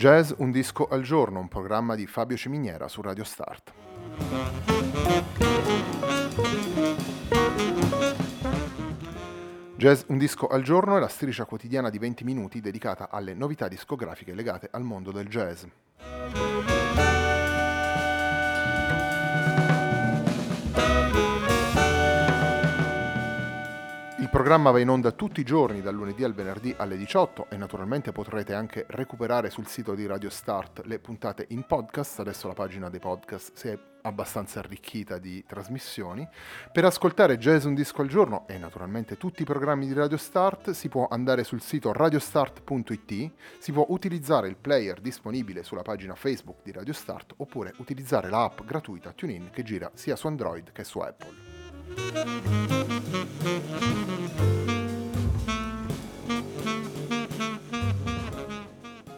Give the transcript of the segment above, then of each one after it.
Jazz Un disco al giorno, un programma di Fabio Ciminiera su Radio Start. Jazz Un disco al giorno è la striscia quotidiana di 20 minuti dedicata alle novità discografiche legate al mondo del jazz. Programma va in onda tutti i giorni, dal lunedì al venerdì alle 18 e naturalmente potrete anche recuperare sul sito di Radio Start le puntate in podcast, adesso la pagina dei podcast si è abbastanza arricchita di trasmissioni. Per ascoltare Jazz Un Disco al Giorno e naturalmente tutti i programmi di Radio Start si può andare sul sito radiostart.it, si può utilizzare il player disponibile sulla pagina Facebook di Radio Start oppure utilizzare l'app gratuita TuneIn che gira sia su Android che su Apple.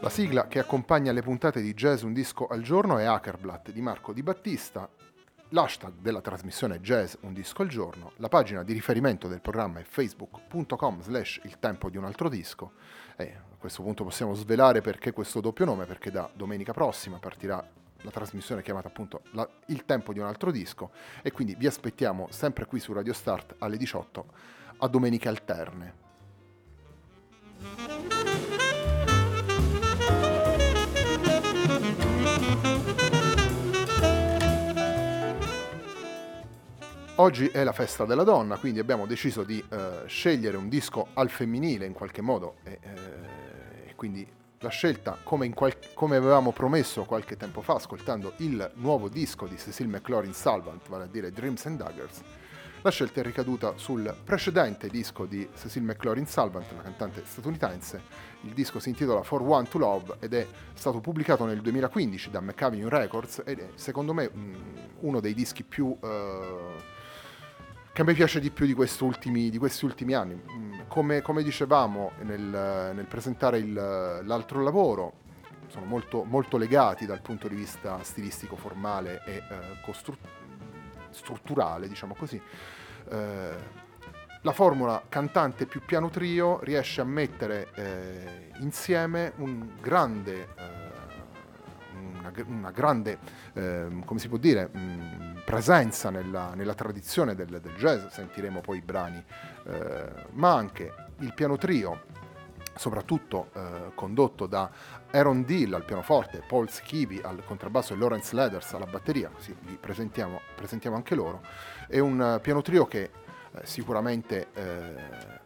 La sigla che accompagna le puntate di Jazz Un Disco al Giorno è Hackerblatt di Marco Di Battista. L'hashtag della trasmissione Jazz Un Disco al Giorno, la pagina di riferimento del programma è facebook.com slash il tempo di un altro disco. E a questo punto possiamo svelare perché questo doppio nome, perché da domenica prossima partirà la trasmissione chiamata appunto la, Il tempo di un altro disco e quindi vi aspettiamo sempre qui su Radio Start alle 18 a domeniche alterne. Oggi è la festa della donna, quindi abbiamo deciso di eh, scegliere un disco al femminile in qualche modo e, eh, quindi la scelta, come, qual- come, avevamo promesso qualche tempo fa, ascoltando il nuovo disco di Cecil McLaurin Salvant, vale a dire Dreams and Daggers, la scelta è ricaduta sul precedente disco di Cecil McLaurin Salvant, la cantante statunitense. Il disco si intitola For One to Love ed è stato pubblicato nel 2015 da McAvenue Records ed è secondo me uno dei dischi più... Uh, che a me piace di più di, di questi ultimi anni. Come, come dicevamo nel, nel presentare il, l'altro lavoro, sono molto, molto, legati dal punto di vista stilistico, formale e eh, costru- strutturale, diciamo così. Eh, la formula cantante più piano trio riesce a mettere eh, insieme un grande, eh, una, una, grande, ehm, come si può dire, mh, mm, presenza nella, nella tradizione del, del, jazz, sentiremo poi i brani, eh, ma anche il piano trio, soprattutto eh, condotto da Aaron Dill al pianoforte, Paul Schivi al contrabbasso e Lawrence Leathers alla batteria, così vi presentiamo, presentiamo anche loro, è un piano trio che eh, sicuramente eh,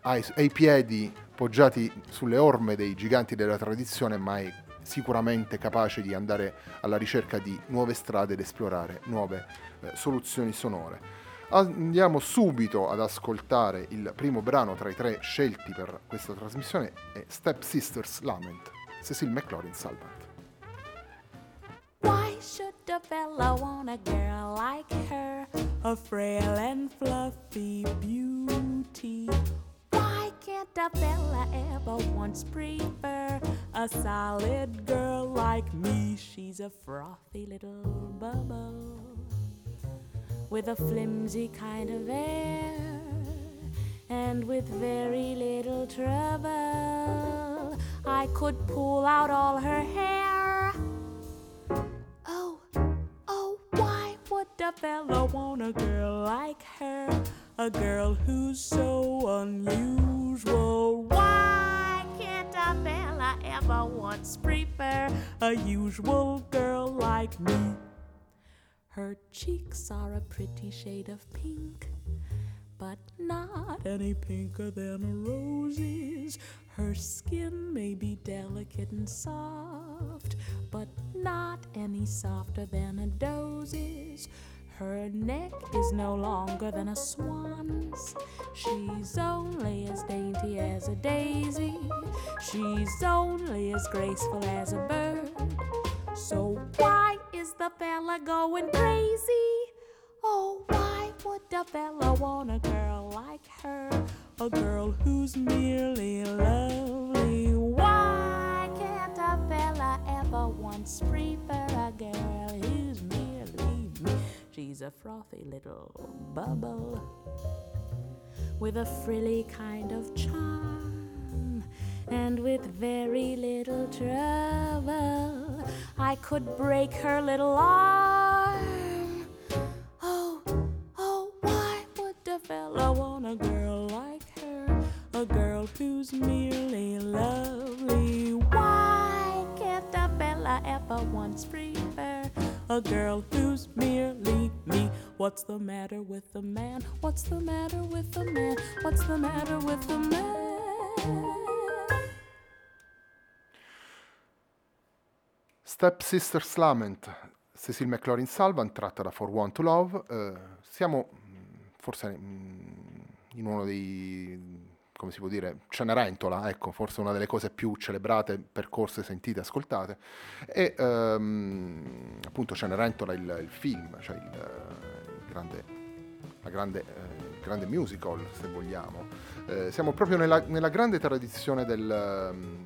ha i piedi poggiati sulle orme dei giganti della tradizione, ma è sicuramente capace di andare alla ricerca di nuove strade ed esplorare nuove eh, soluzioni sonore. Andiamo subito ad ascoltare il primo brano tra i tre scelti per questa trasmissione, è Step Sisters Lament, Cecil McLaurin Salvant. Why should a fella want a girl like her, a frail and fluffy beauty? can't a fella ever once prefer a solid girl like me? She's a frothy little bubble with a flimsy kind of air and with very little trouble. I could pull out all her hair. Oh, oh, why would a fella want a girl like her? A girl who's so unusual. Why fella ever once prefer a usual girl like me? Her cheeks are a pretty shade of pink, but not any pinker than a rose's. Her skin may be delicate and soft, but not any softer than a doze's. Her neck is no longer than a swan's. She's only as dainty as a daisy. She's only as graceful as a bird. So why is the fella going crazy? Oh, why would the fella want a girl like her? A girl who's merely lovely. A frothy little bubble with a frilly kind of charm and with very little trouble. I could break her little arm. Matter with the man? What's the matter with the man? What's the matter with the man? Step Sisters Lament, Cecil McLaurin Salvan, tratta da For Want to Love. Eh, siamo mm, forse mm, in uno dei, come si può dire, Cenerentola, ecco, forse una delle cose più celebrate, percorse, sentite, ascoltate. E ehm, appunto Cenerentola il, il film, cioè il, il grande, la grande, eh, grande musical, se vogliamo. Eh, siamo proprio nella, nella grande tradizione del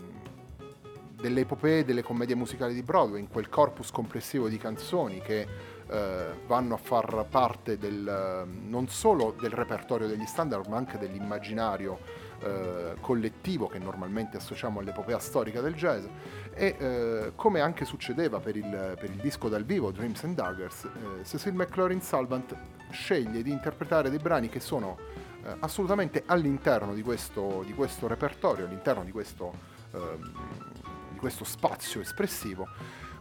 delle epopee delle commedie musicali di Broadway, in quel corpus complessivo di canzoni che eh, vanno a far parte del, non solo del repertorio degli standard, ma anche dell'immaginario eh, collettivo che normalmente associamo all'epopea storica del jazz. E eh, come anche succedeva per il, per il, disco dal vivo Dreams and Daggers, eh, Cecil McLaurin Salvant sceglie di interpretare dei brani che sono eh, assolutamente all'interno di questo, di questo repertorio, all'interno di questo ehm, questo spazio espressivo,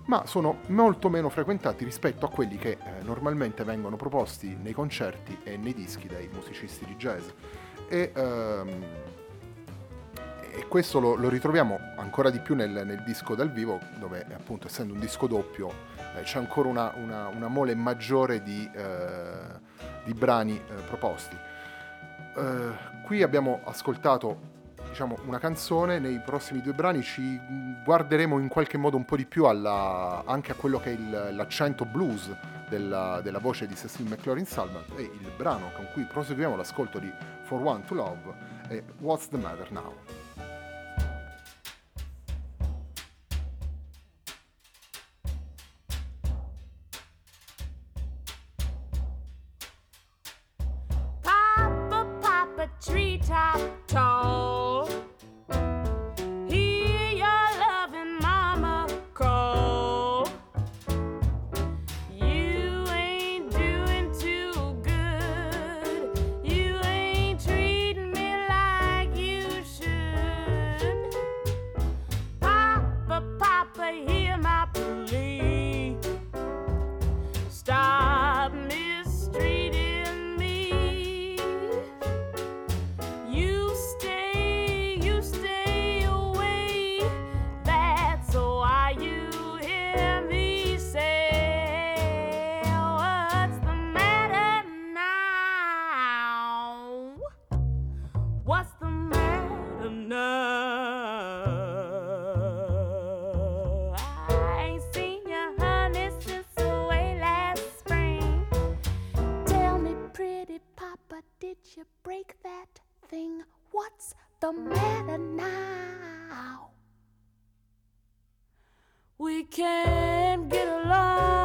ma sono molto meno frequentati rispetto a quelli che eh, normalmente vengono proposti nei concerti e nei dischi dai musicisti di jazz. E, ehm, e questo lo, lo, ritroviamo ancora di più nel, nel, disco dal vivo, dove appunto essendo un disco doppio eh, c'è ancora una, una, una, mole maggiore di, eh, di brani eh, proposti. Eh, qui abbiamo ascoltato diciamo, una canzone, nei prossimi due brani ci guarderemo in qualche modo un po' di più alla, anche a quello che è il, l'accento blues della, della, voce di Cecil McLaurin Salman e il brano con cui proseguiamo l'ascolto di For One to Love è What's the Matter Now? Papa, papa, treetop, top. We can't get along.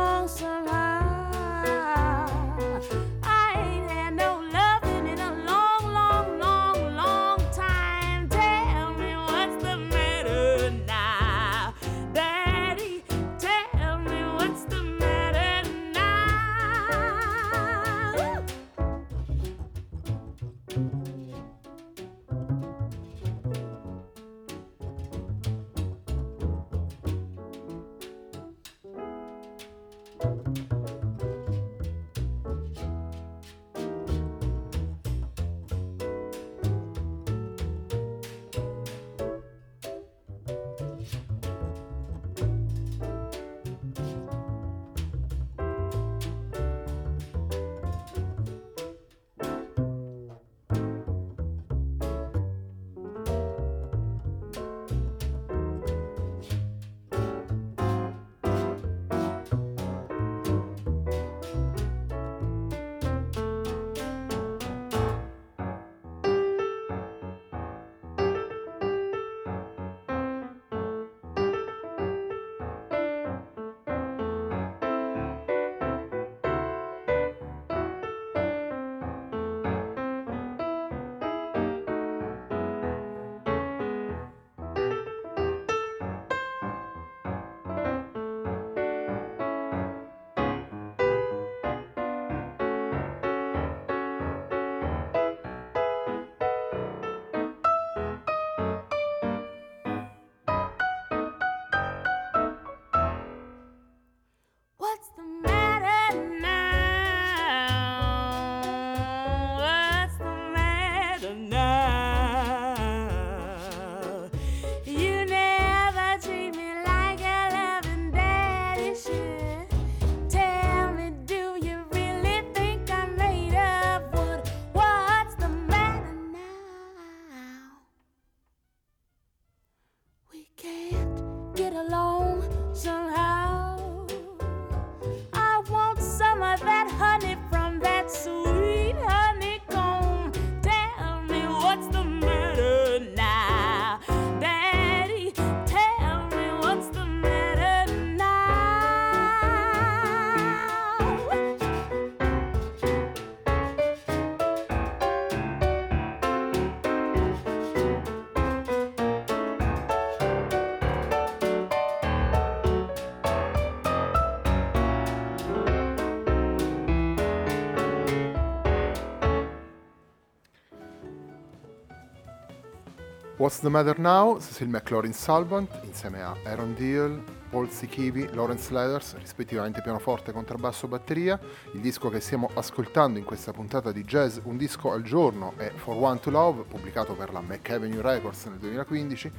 What's the Matter Now? Cecil McLaurin Salvant insieme a Aaron Deal, Paul Sikivi, Lawrence Leathers, rispettivamente pianoforte, contrabbasso, batteria. Il disco che stiamo ascoltando in questa puntata di jazz, un disco al giorno, è For One to Love, pubblicato per la McAvenue Records nel 2015.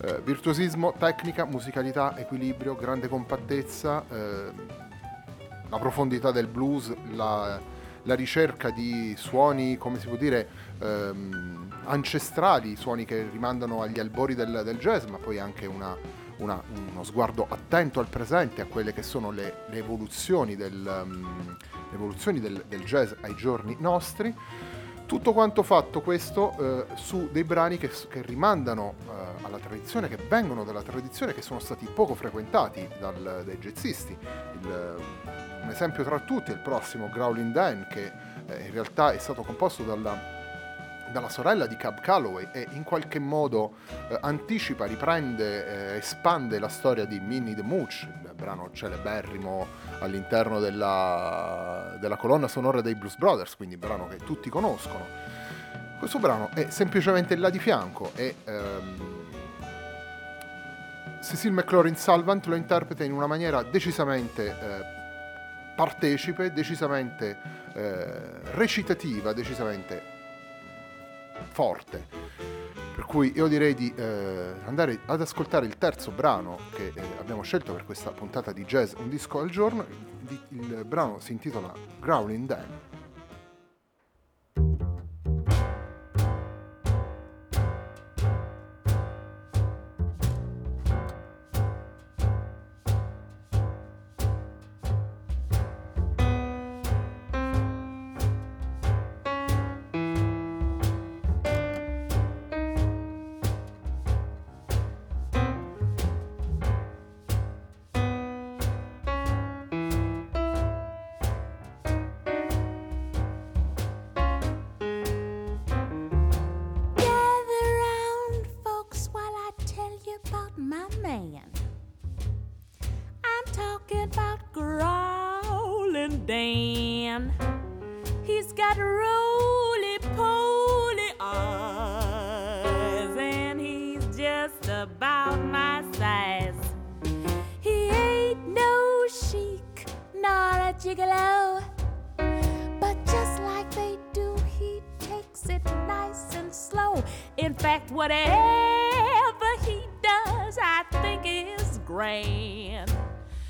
Eh, virtuosismo, tecnica, musicalità, equilibrio, grande compattezza, eh, la profondità del blues, la, la ricerca di suoni, come si può dire, ehm, ancestrali, suoni che rimandano agli albori del, del jazz, ma poi anche una- una- uno sguardo attento al presente, a quelle che sono le, le evoluzioni, del, le evoluzioni del- del jazz ai giorni nostri. Tutto quanto fatto questo eh, su dei brani che, che rimandano eh, alla tradizione, che vengono dalla tradizione, che sono stati poco frequentati dal- dai jazzisti. Il, un esempio tra tutti è il prossimo Growling Dan, che eh, in realtà è stato composto dalla, dalla sorella di Cab Calloway e in qualche modo eh, anticipa, riprende, eh, espande la storia di Minnie the Mooch, il brano celeberrimo all'interno della, della colonna sonora dei Blues Brothers, quindi brano che tutti conoscono. Questo brano è semplicemente là di fianco e ehm, Cecil McLaurin Salvant lo interpreta in una maniera decisamente eh, partecipe, decisamente eh, recitativa, decisamente forte. Per cui io direi di eh, andare ad ascoltare il terzo brano che eh, abbiamo scelto per questa puntata di jazz Un disco al giorno. Il, il brano si intitola Growling Dan. Dan. He's got roly poly eyes, and he's just about my size. He ain't no chic, nor a gigolo. But just like they do, he takes it nice and slow. In fact, whatever he does, I think is grand.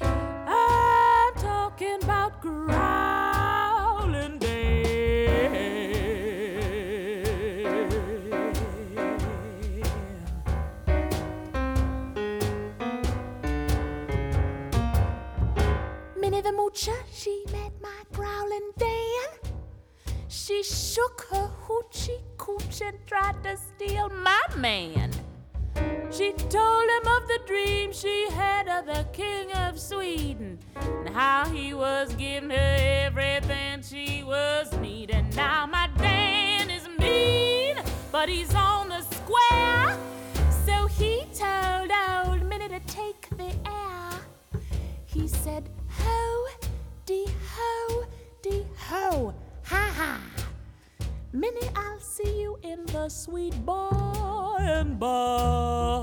I'm talking about growling man. She told him of the dream she had of the King of Sweden and how he was giving her everything she was needing. Now my Dan is mean, but he's on the square. So he told old Minnie to take the air. He said, Ho, dee ho, dee ho, ha ha. Minnie, I'll see you in the sweet by and by.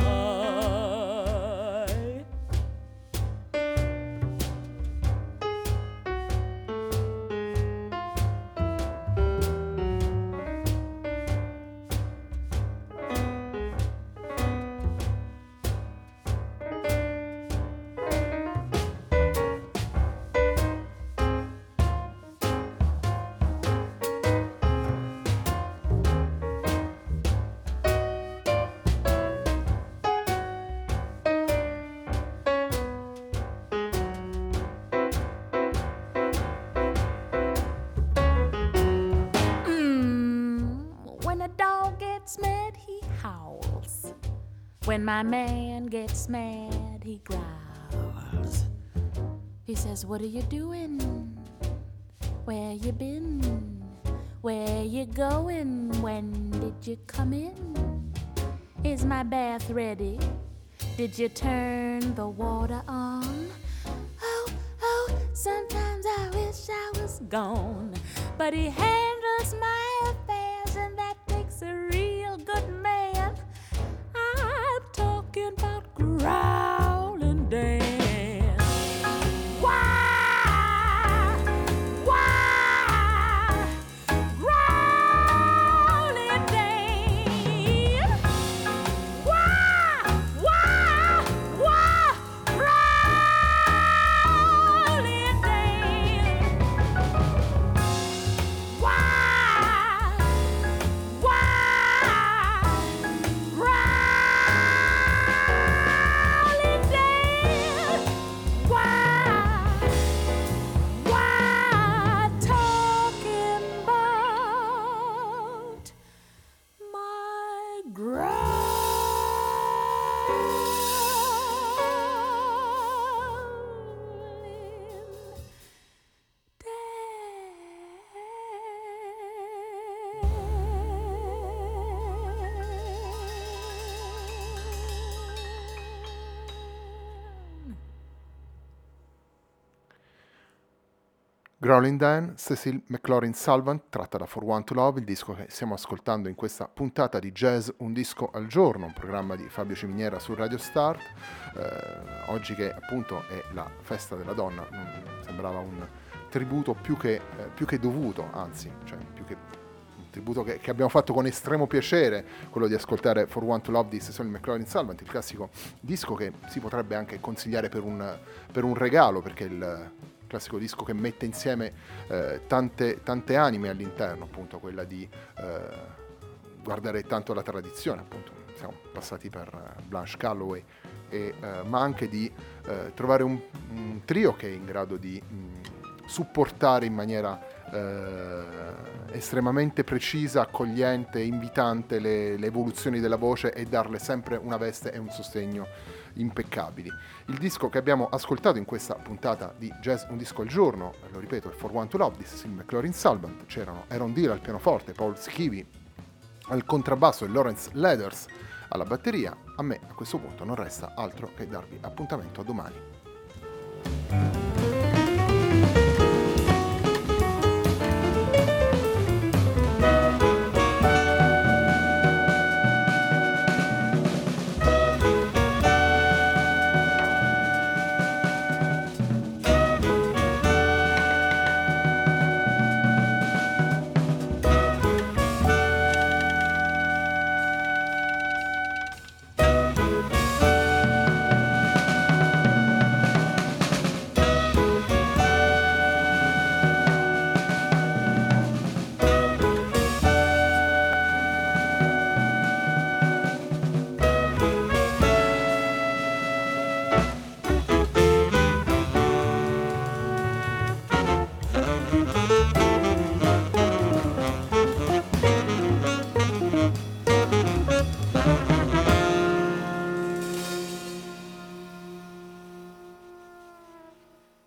When my man gets mad, he growls. He says, What are you doing? Where you been? Where you going? When did you come in? Is my bath ready? Did you turn the water on? Oh, oh, sometimes I wish I was gone. But he handles my Growling Dan, Cecil McLaurin Salvant, tratta da For One to Love, il disco che stiamo ascoltando in questa puntata di Jazz Un disco al giorno, un programma di Fabio Ciminiera su Radio Start. Eh, oggi che appunto è la festa della donna, sembrava un tributo più che, eh, più che dovuto, anzi, cioè più che un tributo che, che abbiamo fatto con estremo piacere, quello di ascoltare For One to Love di Cecil McLaurin Salvant, il classico disco che si potrebbe anche consigliare per un, per un regalo, perché il classico disco che mette insieme eh, tante, tante anime all'interno, appunto quella di eh, guardare tanto la tradizione, appunto. Siamo passati per eh, Blanche Calloway, e, eh, ma anche di eh, trovare un, un trio che è in grado di mh, supportare in maniera eh, estremamente precisa, accogliente, invitante le, le evoluzioni della voce e darle sempre una veste e un sostegno impeccabili. Il disco che abbiamo ascoltato in questa puntata di Jazz Un disco al giorno, lo ripeto, è For One to Love di Cecil McLaurin Salvant, c'erano Aaron Deere al pianoforte, Paul Schivi al contrabbasso e Lawrence Leathers alla batteria. A me a questo punto non resta altro che darvi appuntamento a domani.